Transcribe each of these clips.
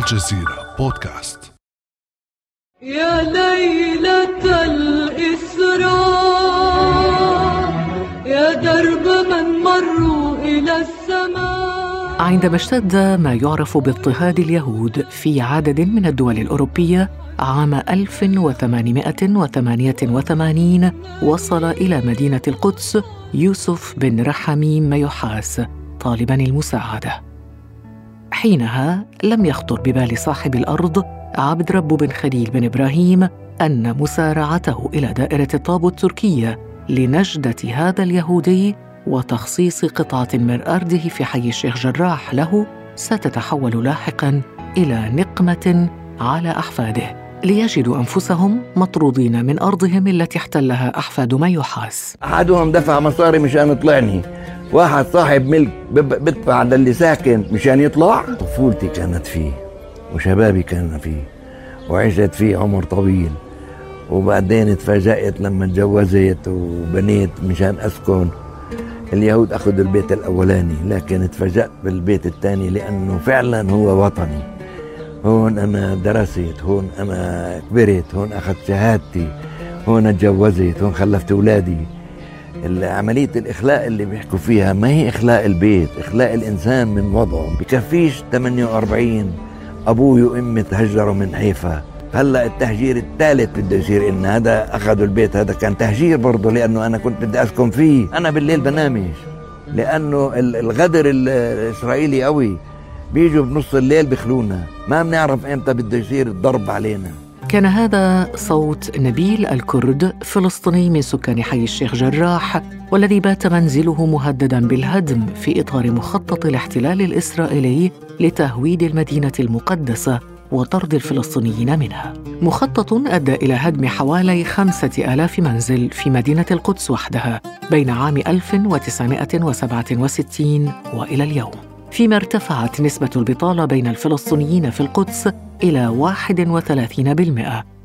الجزيرة بودكاست. يا ليلة الإسراء يا درب من مروا إلى السماء. عندما اشتد ما يعرف باضطهاد اليهود في عدد من الدول الأوروبية عام 1888 وصل إلى مدينة القدس يوسف بن رحميم ميحاس طالبا المساعدة. حينها لم يخطر ببال صاحب الأرض عبد رب بن خليل بن إبراهيم أن مسارعته إلى دائرة الطابو التركية لنجدة هذا اليهودي وتخصيص قطعة من أرضه في حي الشيخ جراح له ستتحول لاحقا إلى نقمة على أحفاده. ليجدوا أنفسهم مطرودين من أرضهم التي احتلها أحفاد ما يحاس. أحدهم دفع مصاري مشان يطلعني. واحد صاحب ملك بدفع للي ساكن مشان يطلع. طفولتي كانت فيه وشبابي كان فيه وعشت فيه عمر طويل. وبعدين تفاجأت لما تجوزت وبنيت مشان أسكن. اليهود أخذوا البيت الأولاني لكن تفاجأت بالبيت الثاني لأنه فعلا هو وطني. هون أنا درست هون أنا كبرت هون أخذت شهادتي هون اتجوزت هون خلفت أولادي. عملية الإخلاء اللي بيحكوا فيها ما هي إخلاء البيت إخلاء الإنسان من وضعه. بكفيش 48 أبوي وأمي تهجروا من حيفا. هلأ التهجير الثالث بده يصير إن هذا أخذوا البيت هذا كان تهجير برضه لأنه أنا كنت بدي أسكن فيه. أنا بالليل بنامش لأنه ال- الغدر ال- الإسرائيلي قوي. بيجوا بنص الليل بخلونا ما بنعرف إمتى بده يصير الضرب علينا كان هذا صوت نبيل الكرد فلسطيني من سكان حي الشيخ جراح والذي بات منزله مهددا بالهدم في إطار مخطط الاحتلال الإسرائيلي لتهويد المدينة المقدسة وطرد الفلسطينيين منها. مخطط أدى إلى هدم حوالي خمسة آلاف منزل في مدينة القدس وحدها بين عام 1967 وإلى اليوم. فيما ارتفعت نسبة البطالة بين الفلسطينيين في القدس إلى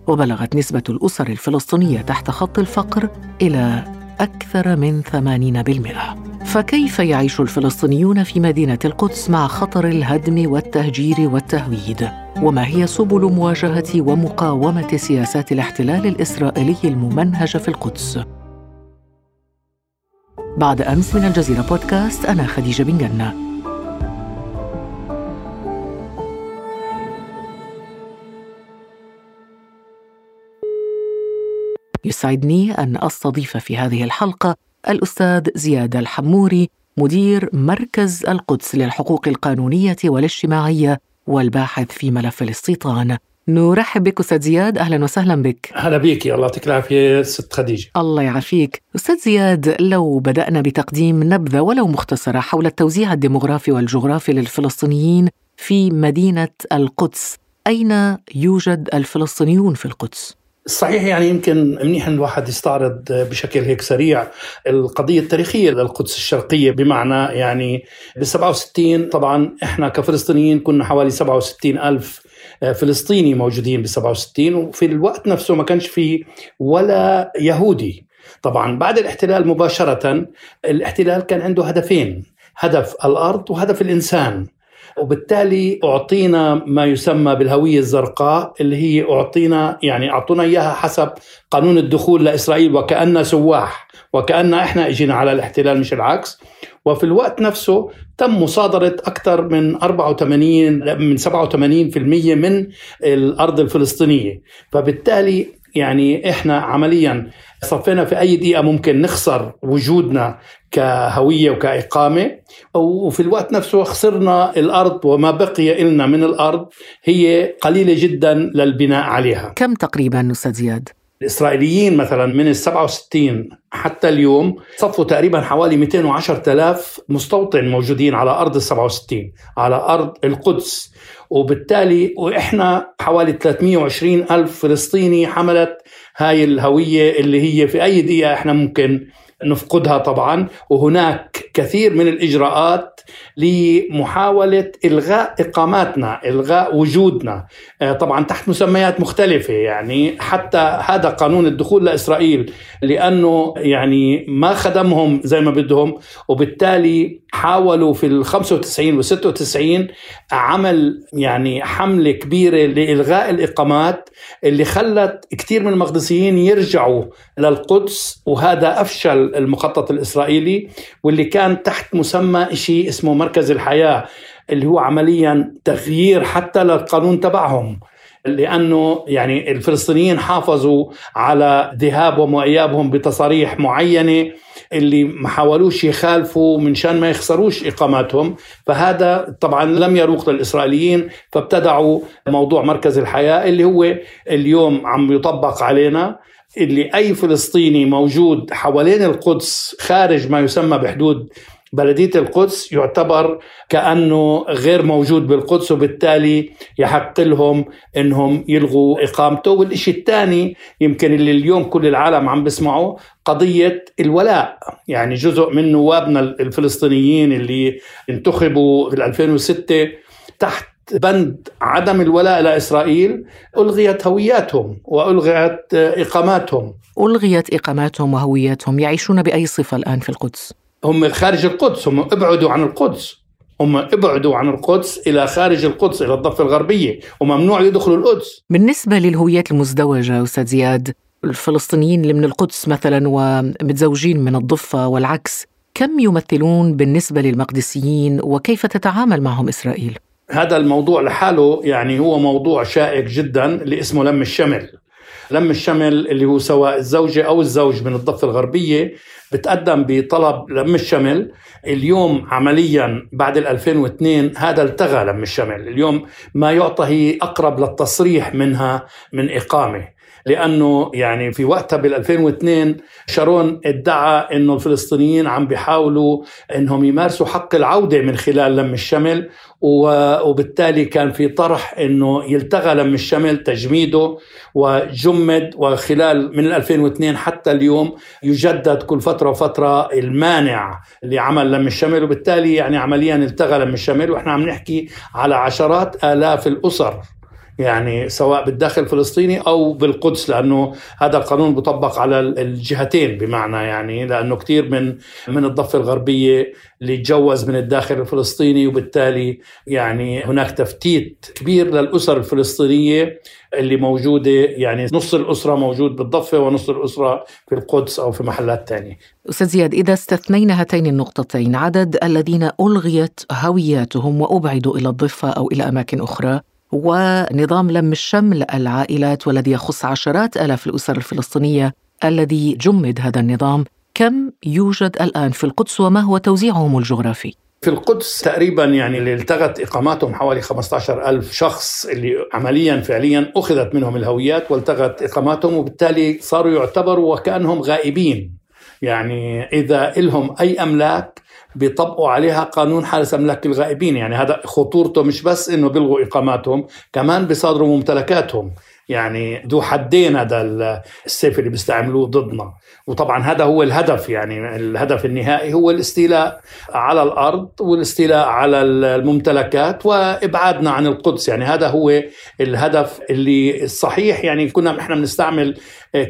31% وبلغت نسبة الأسر الفلسطينية تحت خط الفقر إلى أكثر من 80% فكيف يعيش الفلسطينيون في مدينة القدس مع خطر الهدم والتهجير والتهويد؟ وما هي سبل مواجهة ومقاومة سياسات الاحتلال الإسرائيلي الممنهجة في القدس؟ بعد أمس من الجزيرة بودكاست أنا خديجة بن جنة يسعدني أن أستضيف في هذه الحلقة الأستاذ زياد الحموري مدير مركز القدس للحقوق القانونية والاجتماعية والباحث في ملف الاستيطان. نرحب بك أستاذ زياد أهلا وسهلا بك. هلا بيك الله يعطيك العافية ست خديجة. الله يعافيك. أستاذ زياد لو بدأنا بتقديم نبذة ولو مختصرة حول التوزيع الديمغرافي والجغرافي للفلسطينيين في مدينة القدس أين يوجد الفلسطينيون في القدس؟ صحيح يعني يمكن منيح إن الواحد يستعرض بشكل هيك سريع القضية التاريخية للقدس الشرقية بمعنى يعني بال 67 طبعا إحنا كفلسطينيين كنا حوالي 67 ألف فلسطيني موجودين ب 67 وفي الوقت نفسه ما كانش في ولا يهودي. طبعا بعد الاحتلال مباشرة الاحتلال كان عنده هدفين هدف الأرض وهدف الإنسان. وبالتالي أعطينا ما يسمى بالهوية الزرقاء اللي هي أعطينا يعني أعطونا إياها حسب قانون الدخول لإسرائيل وكاننا سواح وكأن إحنا إجينا على الاحتلال مش العكس. وفي الوقت نفسه تم مصادرة أكثر من 84 من 87% من الأرض الفلسطينية. فبالتالي يعني إحنا عمليا صفينا في أي دقيقة ممكن نخسر وجودنا كهوية وكإقامة. وفي الوقت نفسه خسرنا الأرض وما بقي لنا من الأرض هي قليلة جدا للبناء عليها. كم تقريبا أستاذ زياد؟ الإسرائيليين مثلا من ال 67 حتى اليوم صفوا تقريبا حوالي 210 آلاف مستوطن موجودين على أرض ال 67 على أرض القدس. وبالتالي وإحنا حوالي 320 ألف فلسطيني حملت هاي الهوية اللي هي في أي دقيقة إحنا ممكن نفقدها طبعا. وهناك كثير من الإجراءات لمحاولة إلغاء إقاماتنا إلغاء وجودنا. طبعا تحت مسميات مختلفة يعني. حتى هذا قانون الدخول لإسرائيل لأنه يعني ما خدمهم زي ما بدهم. وبالتالي حاولوا في ال 95 و 96 عمل يعني حملة كبيرة لإلغاء الإقامات اللي خلت كثير من المقدسيين يرجعوا للقدس وهذا أفشل المخطط الإسرائيلي واللي كان تحت مسمى شيء اسمه مركز الحياة اللي هو عمليا تغيير حتى للقانون تبعهم. لأنه يعني الفلسطينيين حافظوا على ذهابهم وإيابهم بتصاريح معينة اللي ما حاولوش يخالفوا من شان ما يخسروش إقاماتهم. فهذا طبعا لم يروق للإسرائيليين فابتدعوا موضوع مركز الحياة اللي هو اليوم عم يطبق علينا اللي أي فلسطيني موجود حوالين القدس خارج ما يسمى بحدود بلدية القدس يعتبر كأنه غير موجود بالقدس وبالتالي يحق لهم أنهم يلغوا إقامته. والإشي الثاني يمكن اللي اليوم كل العالم عم بسمعه قضية الولاء. يعني جزء من نوابنا الفلسطينيين اللي انتخبوا في 2006 تحت بند عدم الولاء لإسرائيل ألغيت هوياتهم وألغيت إقاماتهم. ألغيت إقاماتهم وهوياتهم. يعيشون بأي صفة الآن في القدس؟ هم خارج القدس هم ابعدوا عن القدس. هم ابعدوا عن القدس إلى خارج القدس إلى الضفة الغربية وممنوع يدخلوا القدس. بالنسبة للهويات المزدوجة أستاذ زياد الفلسطينيين اللي من القدس مثلا ومتزوجين من الضفة والعكس كم يمثلون بالنسبة للمقدسيين وكيف تتعامل معهم إسرائيل؟ هذا الموضوع لحاله يعني هو موضوع شائك جدا اللي اسمه لم الشمل. لم الشمل اللي هو سواء الزوجة أو الزوج من الضفة الغربية بتقدم بطلب لم الشمل. اليوم عمليا بعد ال 2002 هذا التغى لم الشمل. اليوم ما يعطى هي أقرب للتصريح منها من إقامة. لأنه يعني في وقتها بال 2002 شارون ادعى إنه الفلسطينيين عم بيحاولوا إنهم يمارسوا حق العودة من خلال لم الشمل وبالتالي كان في طرح إنه يلتغى لم الشمل تجميده وجمد وخلال من 2002 حتى اليوم يجدد كل فترة وفترة المانع لعمل لم الشمل وبالتالي يعني عمليا التغى لم الشمل وإحنا عم نحكي على عشرات آلاف الأسر يعني سواء بالداخل الفلسطيني أو بالقدس لأنه هذا القانون بيطبق على الجهتين بمعنى يعني لأنه كثير من من الضفة الغربية اللي تجوز من الداخل الفلسطيني وبالتالي يعني هناك تفتيت كبير للأسر الفلسطينية اللي موجودة يعني نص الأسرة موجود بالضفة ونص الأسرة في القدس أو في محلات ثانية. أستاذ زياد إذا استثنينا هاتين النقطتين عدد الذين ألغيت هوياتهم وأبعدوا إلى الضفة أو إلى أماكن أخرى ونظام لم الشمل العائلات والذي يخص عشرات آلاف الأسر الفلسطينية الذي جمد هذا النظام كم يوجد الآن في القدس وما هو توزيعهم الجغرافي؟ في القدس تقريبا يعني اللي التغت إقاماتهم حوالي 15 ألف شخص اللي عمليا فعليا أخذت منهم الهويات والتغت إقاماتهم وبالتالي صاروا يعتبروا وكأنهم غائبين يعني إذا لهم أي أملاك بيطبقوا عليها قانون حارس أملاك الغائبين يعني هذا خطورته مش بس إنه بيلغوا إقاماتهم كمان بيصادروا ممتلكاتهم. يعني ذو حدين هذا السيف اللي بيستعملوه ضدنا. وطبعا هذا هو الهدف يعني الهدف النهائي هو الاستيلاء على الأرض والاستيلاء على الممتلكات وإبعادنا عن القدس. يعني هذا هو الهدف اللي الصحيح يعني كنا إحنا بنستعمل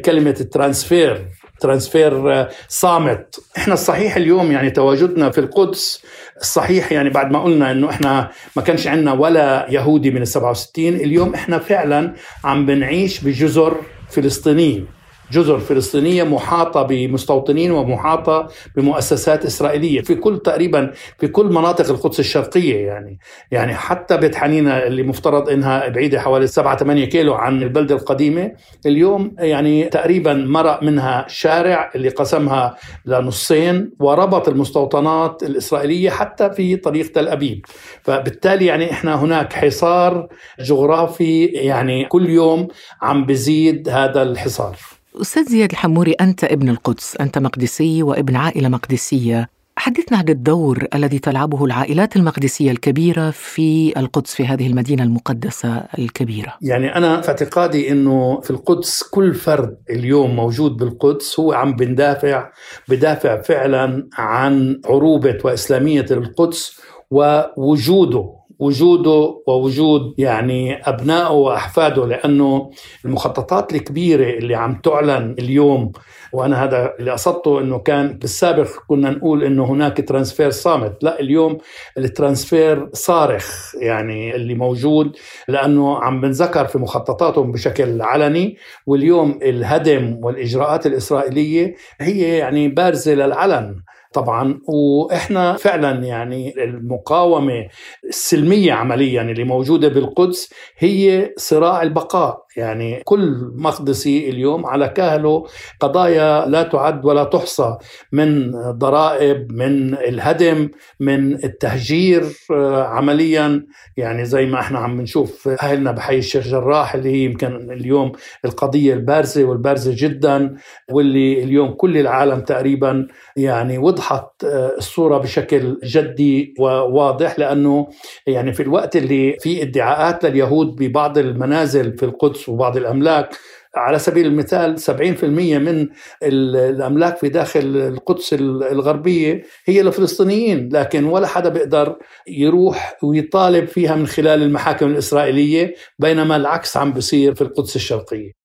كلمة ال transfer. transfer صامت. إحنا الصحيح اليوم يعني تواجدنا في القدس الصحيح يعني بعد ما قلنا إنه إحنا ما كانش عندنا ولا يهودي من ال 67 اليوم إحنا فعلا عم بنعيش بجزر فلسطينيه جزر فلسطينية محاطة بمستوطنين ومحاطة بمؤسسات إسرائيلية في كل تقريبا في كل مناطق القدس الشرقية يعني. يعني حتى بيت حنينة اللي مفترض إنها بعيدة حوالي 7 8 كيلو عن البلدة القديمة اليوم يعني تقريبا مرق منها شارع اللي قسمها لنصين وربط المستوطنات الإسرائيلية حتى في طريق تل أبيب. فبالتالي يعني إحنا هناك حصار جغرافي يعني كل يوم عم بزيد هذا الحصار. أستاذ زياد الحموري أنت ابن القدس أنت مقدسي وابن عائلة مقدسية. حدثنا عن الدور الذي تلعبه العائلات المقدسية الكبيرة في القدس في هذه المدينة المقدسة الكبيرة. يعني أنا في اعتقادي أنه في القدس كل فرد اليوم موجود بالقدس هو عم بندافع بدافع فعلا عن عروبة وإسلامية القدس ووجوده. وجوده ووجود يعني أبنائه وأحفاده لأنه المخططات الكبيرة اللي عم تعلن اليوم وأنا هذا اللي قصدته إنه كان بالسابق كنا نقول إنه هناك transfer صامت. لا اليوم ال transfer صارخ يعني اللي موجود لأنه عم بنذكر في مخططاتهم بشكل علني واليوم الهدم والإجراءات الإسرائيلية هي يعني بارزة للعلن. طبعا. وإحنا فعلا يعني المقاومة السلمية عمليا اللي موجودة بالقدس هي صراع البقاء. يعني كل مقدسي اليوم على كاهله قضايا لا تعد ولا تحصى من ضرائب من الهدم من التهجير آه، عمليا. يعني زي ما إحنا عم نشوف أهلنا بحي الشيخ جراح اللي هي يمكن اليوم القضية البارزة والبارزة جدا واللي اليوم كل العالم تقريبا يعني وضحت آه، الصورة بشكل جدي وواضح. لأنه يعني في الوقت اللي في ادعاءات لليهود ببعض المنازل في القدس وبعض الأملاك. على سبيل المثال 70% من الأملاك في داخل القدس الغربية هي للفلسطينيين لكن ولا حدا بيقدر يروح ويطالب فيها من خلال المحاكم الإسرائيلية بينما العكس عم بيصير في القدس الشرقية.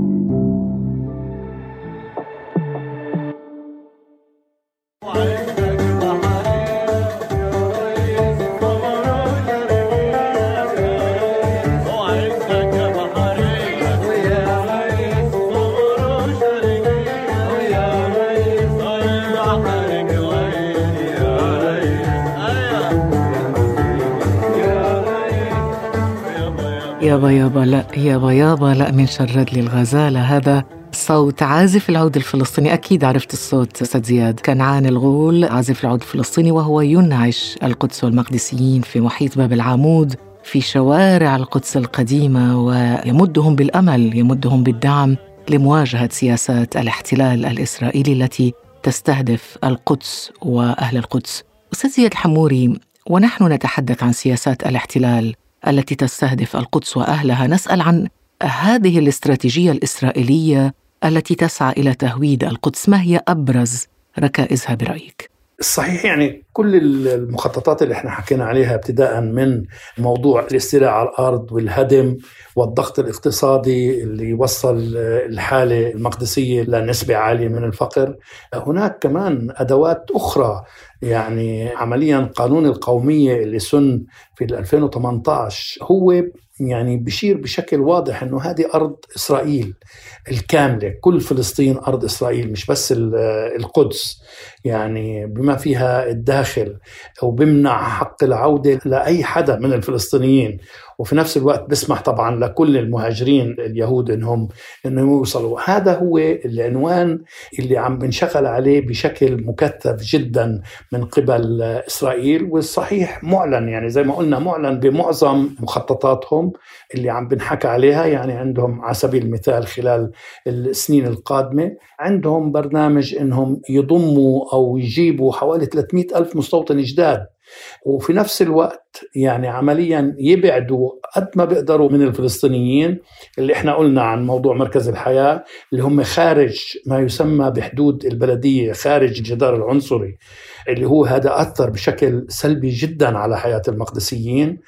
يابا لا يابا يابا لا من شرد لي الغزالة هذا صوت عازف العود الفلسطيني. أكيد عرفت الصوت أستاذ زياد. كنعان الغول عازف العود الفلسطيني وهو ينعش القدس والمقدسيين في محيط باب العمود في شوارع القدس القديمة ويمدهم بالأمل يمدهم بالدعم لمواجهة سياسات الاحتلال الإسرائيلي التي تستهدف القدس وأهل القدس. أستاذ زياد الحموري ونحن نتحدث عن سياسات الاحتلال. التي تستهدف القدس وأهلها. نسأل عن هذه الاستراتيجية الإسرائيلية التي تسعى إلى تهويد القدس. ما هي أبرز ركائزها برأيك؟ صحيح يعني كل المخططات اللي إحنا حكينا عليها ابتداء من موضوع الاستيلاء على الأرض والهدم والضغط الاقتصادي اللي وصل الحالة المقدسية لنسبة عالية من الفقر هناك كمان أدوات أخرى يعني عمليا قانون القومية اللي سن في 2018 هو يعني بشير بشكل واضح إنه هذه أرض إسرائيل الكاملة كل فلسطين أرض إسرائيل مش بس القدس. يعني بما فيها الداخل وبمنع حق العودة لأي حدا من الفلسطينيين. وفي نفس الوقت بسمح طبعا لكل المهاجرين اليهود انهم إنهم يوصلوا. هذا هو العنوان اللي عم بنشغل عليه بشكل مكثف جدا من قبل إسرائيل والصحيح معلن يعني زي ما قلنا معلن بمعظم مخططاتهم اللي عم بنحكى عليها يعني عندهم على سبيل المثال خلال السنين القادمة عندهم برنامج إنهم يضموا أو يجيبوا حوالي 300 ألف مستوطن جداد. وفي نفس الوقت يعني عمليا يبعدوا قد ما بيقدروا من الفلسطينيين اللي إحنا قلنا عن موضوع مركز الحياة اللي هم خارج ما يسمى بحدود البلدية خارج الجدار العنصري اللي هو هذا أثر بشكل سلبي جدا على حياة المقدسيين.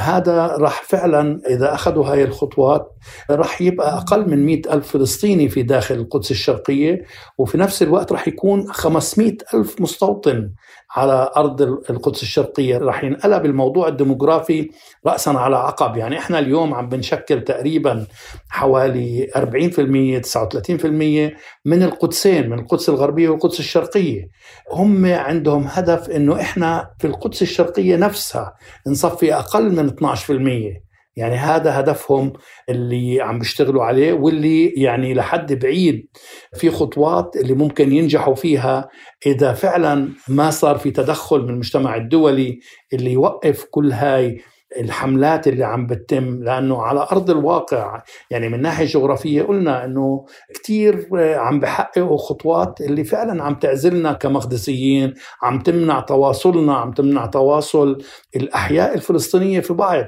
هذا راح فعلا إذا أخذوا هاي الخطوات راح يبقى أقل من مئة ألف فلسطيني في داخل القدس الشرقية وفي نفس الوقت راح يكون 500 ألف مستوطن على أرض القدس الشرقية. راح ينقلب الموضوع الديموغرافي رأسا على عقب. يعني إحنا اليوم عم بنشكل تقريبا حوالي 40% 39% من القدسين من القدس الغربية والقدس الشرقية. هم عندهم هدف إنه إحنا في القدس الشرقية نفسها نصفي أقل من 12% يعني هذا هدفهم اللي عم بيشتغلوا عليه واللي يعني لحد بعيد في خطوات اللي ممكن ينجحوا فيها إذا فعلا ما صار في تدخل من المجتمع الدولي اللي يوقف كل هاي الحملات اللي عم بتتم لأنه على أرض الواقع يعني من ناحية جغرافية قلنا إنه كثير عم بحققوا خطوات اللي فعلا عم تعزلنا كمقدسيين عم تمنع تواصلنا عم تمنع تواصل الأحياء الفلسطينية في بعض.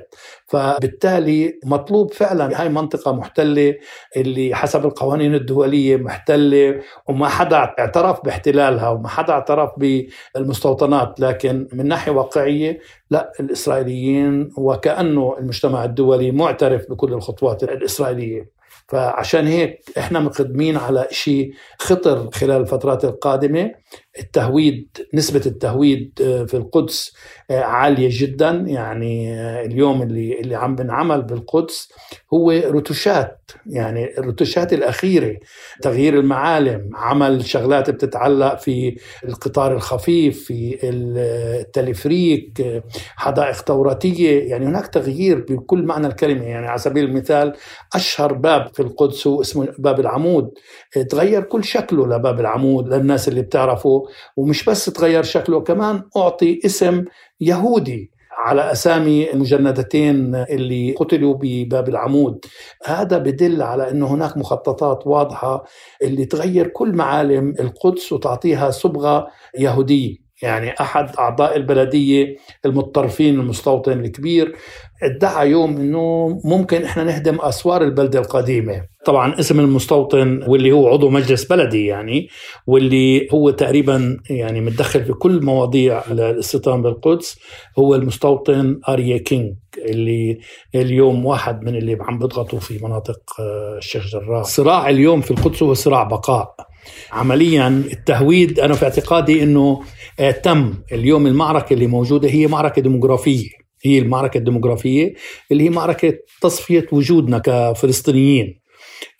فبالتالي مطلوب فعلا هاي منطقة محتلة اللي حسب القوانين الدولية محتلة وما حدا اعترف باحتلالها وما حدا اعترف بالمستوطنات. لكن من ناحية واقعية لا الإسرائيليين وكأنه المجتمع الدولي معترف بكل الخطوات الإسرائيلية. فعشان هيك إحنا مقدمين على شيء خطر خلال الفترات القادمة. التهويد نسبة التهويد آه، في القدس آه، عالية جدا. يعني آه، اليوم اللي اللي عم بنعمل بالقدس هو رتوشات يعني الرتوشات الأخيرة تغيير المعالم عمل شغلات بتتعلق في القطار الخفيف في التلفريك حدائق توراتيه يعني هناك تغيير بكل معنى الكلمة. يعني على سبيل المثال أشهر باب في القدس هو اسمه باب العمود. تغير كل شكله لباب العمود للناس اللي بتعرفه. ومش بس تغير شكله كمان أعطي اسم يهودي على أسامي المجندتين اللي قتلوا بباب العمود. هذا بدل على إنه هناك مخططات واضحة اللي تغير كل معالم القدس وتعطيها صبغة يهودية. يعني أحد أعضاء البلدية المتطرفين المستوطن الكبير ادعى يوم إنه ممكن إحنا نهدم أسوار البلدة القديمة. طبعا اسم المستوطن واللي هو عضو مجلس بلدي يعني واللي هو تقريبا يعني متدخل في كل مواضيع الاستيطان بالقدس هو المستوطن أريا كينج اللي اليوم واحد من اللي عم بيضغطوا في مناطق آه، الشيخ جراح. الصراع اليوم في القدس هو صراع بقاء. عمليا التهويد أنا في اعتقادي إنه آه، تم اليوم المعركة اللي موجودة هي معركة ديموغرافية. هي المعركة الديموغرافية اللي هي معركة تصفية وجودنا كفلسطينيين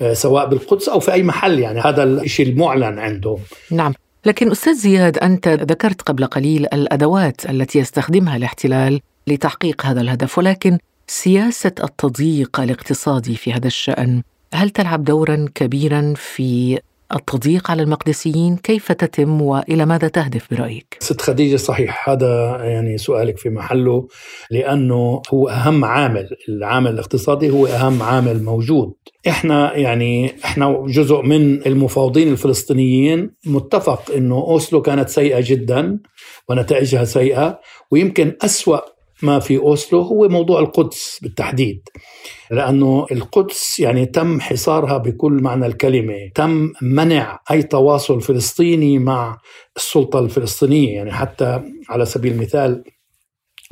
آه، سواء بالقدس أو في أي محل يعني هذا الشيء المعلن عندهم. نعم. لكن أستاذ زياد أنت ذكرت قبل قليل الأدوات التي يستخدمها الاحتلال لتحقيق هذا الهدف ولكن سياسة التضييق الاقتصادي في هذا الشأن هل تلعب دورا كبيرا في التضييق على المقدسيين كيف تتم وإلى ماذا تهدف برأيك؟ ست خديجة صحيح هذا يعني سؤالك في محله لأنه هو أهم عامل، العامل الاقتصادي هو أهم عامل موجود. إحنا يعني إحنا جزء من المفاوضين الفلسطينيين متفق إنه أوسلو كانت سيئة جدا ونتائجها سيئة ويمكن أسوأ ما في أوسلو هو موضوع القدس بالتحديد لأنه القدس يعني تم حصارها بكل معنى الكلمة، تم منع أي تواصل فلسطيني مع السلطة الفلسطينية يعني حتى على سبيل المثال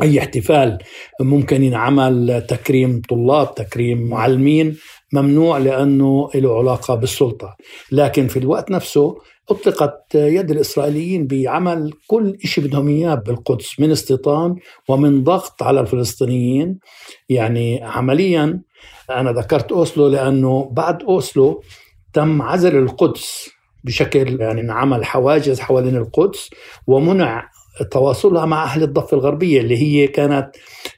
أي احتفال ممكن ينعمل تكريم طلاب تكريم معلمين ممنوع لأنه له علاقة بالسلطة. لكن في الوقت نفسه أطلقت يد الإسرائيليين بعمل كل شيء بدهم إياه بالقدس من استيطان ومن ضغط على الفلسطينيين. يعني عمليا أنا ذكرت أوسلو لأنه بعد أوسلو تم عزل القدس بشكل يعني انعمل حواجز حوالين القدس ومنع تواصلها مع أهل الضفة الغربية اللي هي كانت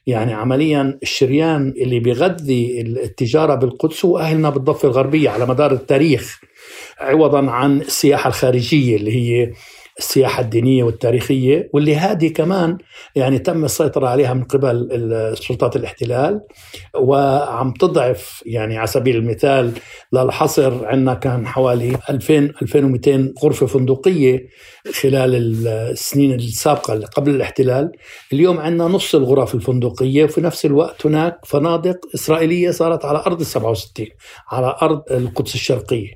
يعني عمليا الشريان اللي بيغذي التجارة بالقدس هو أهلنا بالضفة الغربية على مدار التاريخ عوضا عن السياحة الخارجية اللي هي السياحة الدينية والتاريخية واللي هذه كمان يعني تم السيطرة عليها من قبل سلطات الاحتلال. وعم تضعف يعني على سبيل المثال للحصر عندنا كان حوالي 2000 2200 غرفة فندقية خلال السنين السابقة قبل الاحتلال. اليوم عندنا نص الغرف الفندقية وفي نفس الوقت هناك فنادق إسرائيلية صارت على أرض ال 67 على أرض القدس الشرقية.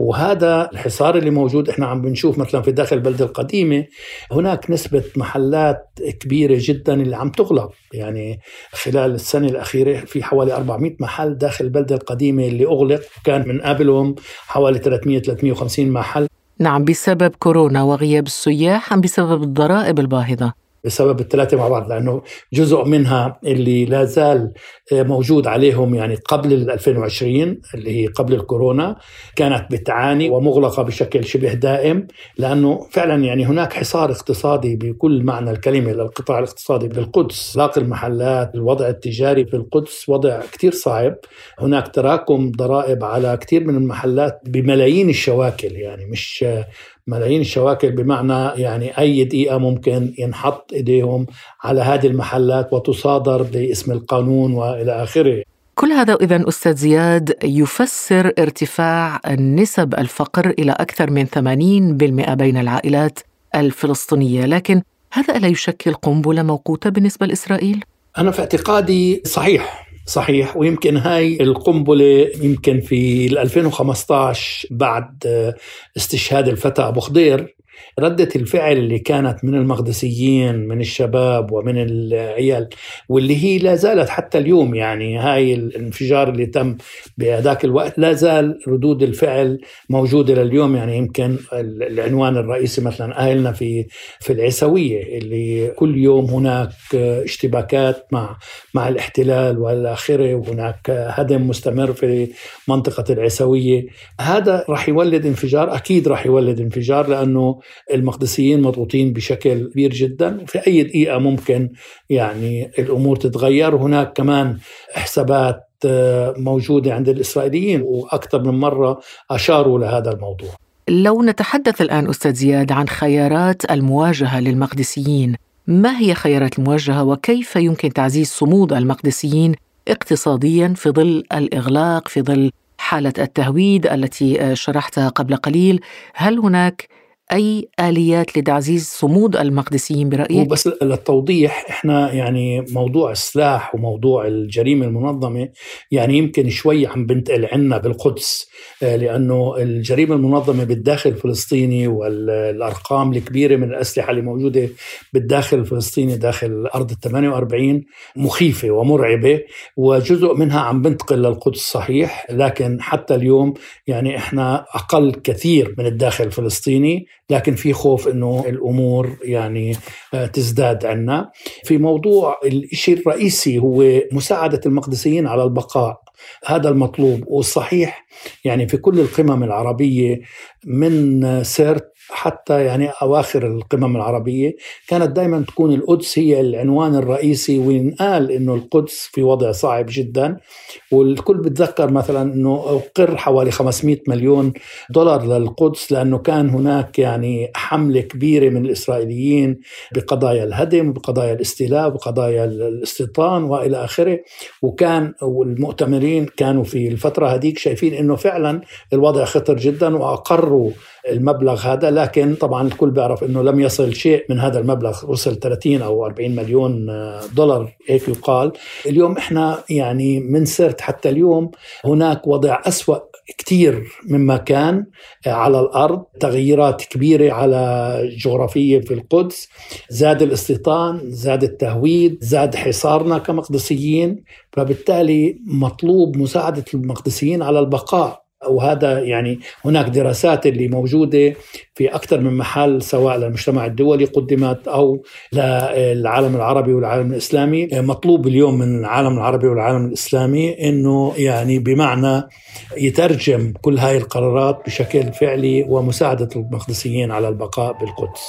وهذا الحصار اللي موجود إحنا عم بنشوف مثلا في داخل البلدة القديمة هناك نسبة محلات كبيرة جدا اللي عم تغلق يعني خلال السنة الأخيرة في حوالي 400 محل داخل البلدة القديمة اللي أغلق كان من قبلهم حوالي 300 350 محل نعم بسبب كورونا وغياب السياح أم بسبب الضرائب الباهظة؟ بسبب الثلاثة مع بعض لأنه جزء منها اللي لا زال موجود عليهم يعني قبل 2020 اللي هي قبل الكورونا كانت بتعاني ومغلقة بشكل شبه دائم لأنه فعلا يعني هناك حصار اقتصادي بكل معنى الكلمة للقطاع الاقتصادي بالقدس باقي المحلات الوضع التجاري في القدس وضع كتير صعب. هناك تراكم ضرائب على كثير من المحلات بملايين الشواكل يعني مش ملايين الشواكل بمعنى يعني أي دقيقة ممكن ينحط إيديهم على هذه المحلات وتصادر باسم القانون وإلى آخره. كل هذا إذا أستاذ زياد يفسر ارتفاع نسب الفقر إلى أكثر من 80% بين العائلات الفلسطينية. لكن هذا ألا يشكل قنبلة موقوتة بالنسبة لإسرائيل؟ أنا في اعتقادي صحيح. صحيح. ويمكن هاي القنبلة يمكن في 2015 بعد استشهاد الفتى أبو خضير ردة الفعل اللي كانت من المقدسيين من الشباب ومن العيال واللي هي لا زالت حتى اليوم يعني هاي الانفجار اللي تم بهذاك الوقت لا زال ردود الفعل موجودة لليوم. يعني يمكن العنوان الرئيسي مثلا أهلنا في في العيسوية اللي كل يوم هناك اشتباكات مع مع الاحتلال والى اخره وهناك هدم مستمر في منطقة العيسوية. هذا راح يولد انفجار أكيد راح يولد انفجار لأنه المقدسيين مضغوطين بشكل كبير جدا وفي أي دقيقة ممكن يعني الأمور تتغير. هناك كمان حسابات موجودة عند الإسرائيليين وأكثر من مرة أشاروا لهذا الموضوع. لو نتحدث الآن أستاذ زياد عن خيارات المواجهة للمقدسيين ما هي خيارات المواجهة وكيف يمكن تعزيز صمود المقدسيين اقتصاديا في ظل الإغلاق في ظل حالة التهويد التي شرحتها قبل قليل؟ هل هناك أي آليات لتعزيز صمود المقدسيين برأيك؟ بس للتوضيح إحنا يعني موضوع السلاح وموضوع الجريمة المنظمة يعني يمكن شوي عم بنتقل عنا بالقدس آه، لأنه الجريمة المنظمة بالداخل الفلسطيني والأرقام الكبيرة من الأسلحة اللي موجودة بالداخل الفلسطيني داخل أرض ال 48 مخيفة ومرعبة وجزء منها عم بنتقل للقدس صحيح لكن حتى اليوم يعني إحنا أقل كثير من الداخل الفلسطيني لكن في خوف إنه الأمور يعني آه، تزداد عنا. في موضوع الشيء الرئيسي هو مساعدة المقدسيين على البقاء. هذا المطلوب والصحيح يعني في كل القمم العربية من سيرت حتى يعني أواخر القمم العربية كانت دائما تكون القدس هي العنوان الرئيسي وينقال إنه القدس في وضع صعب جدا. والكل بتذكر مثلا إنه اقر حوالي 500 مليون دولار للقدس لأنه كان هناك يعني حملة كبيرة من الإسرائيليين بقضايا الهدم وبقضايا الاستيلاء وقضايا الاستيطان وإلى آخره. وكان والمؤتمرين كانوا في الفترة هذيك شايفين إنه فعلا الوضع خطر جدا وأقروا المبلغ هذا لكن طبعا الكل بيعرف إنه لم يصل شيء من هذا المبلغ. وصل 30 أو 40 مليون دولار هيك يقال. اليوم إحنا يعني من سرت حتى اليوم هناك وضع أسوأ كثير مما كان على الأرض. تغييرات كبيرة على جغرافية في القدس. زاد الاستيطان زاد التهويد زاد حصارنا كمقدسيين. فبالتالي مطلوب مساعدة المقدسيين على البقاء. وهذا يعني هناك دراسات اللي موجودة في أكثر من محل سواء للمجتمع الدولي قدمت أو للعالم العربي والعالم الإسلامي. مطلوب اليوم من العالم العربي والعالم الإسلامي أنه يعني بمعنى يترجم كل هاي القرارات بشكل فعلي ومساعدة المقدسيين على البقاء بالقدس.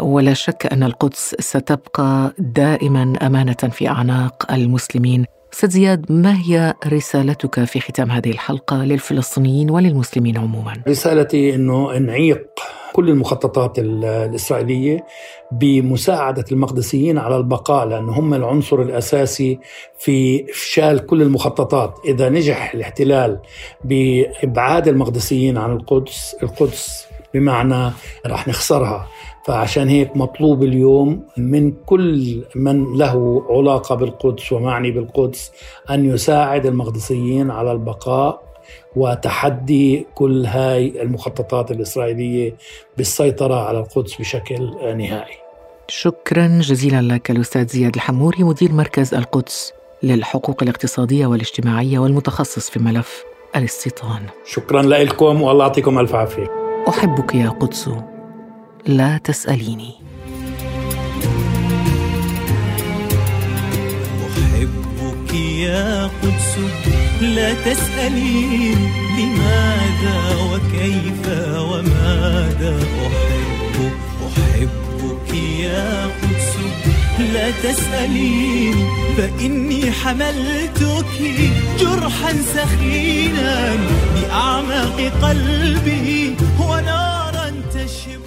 ولا شك أن القدس ستبقى دائما أمانة في أعناق المسلمين. أستاذ زياد ما هي رسالتك في ختام هذه الحلقة للفلسطينيين وللمسلمين عموما؟ رسالتي إنه نعيق كل المخططات الإسرائيلية بمساعدة المقدسيين على البقاء لأنه هم العنصر الأساسي في إفشال كل المخططات، إذا نجح الاحتلال بإبعاد المقدسيين عن القدس، القدس بمعنى راح نخسرها فعشان هيك مطلوب اليوم من كل من له علاقة بالقدس ومعني بالقدس أن يساعد المقدسيين على البقاء وتحدي كل هاي المخططات الإسرائيلية بالسيطرة على القدس بشكل نهائي. شكرا جزيلا لك الأستاذ زياد الحموري مدير مركز القدس للحقوق الاقتصادية والاجتماعية والمتخصص في ملف الاستيطان. شكرا لكم والله يعطيكم ألف عافية. أحبك يا قدس لا تسأليني. أحبك يا قدس لا تسأليني لماذا وكيف وماذا. أحب أحبك يا قدس لا تسأليني فإني حملتك جرحا سخينا. بأعماق قلبي ونارا تشبه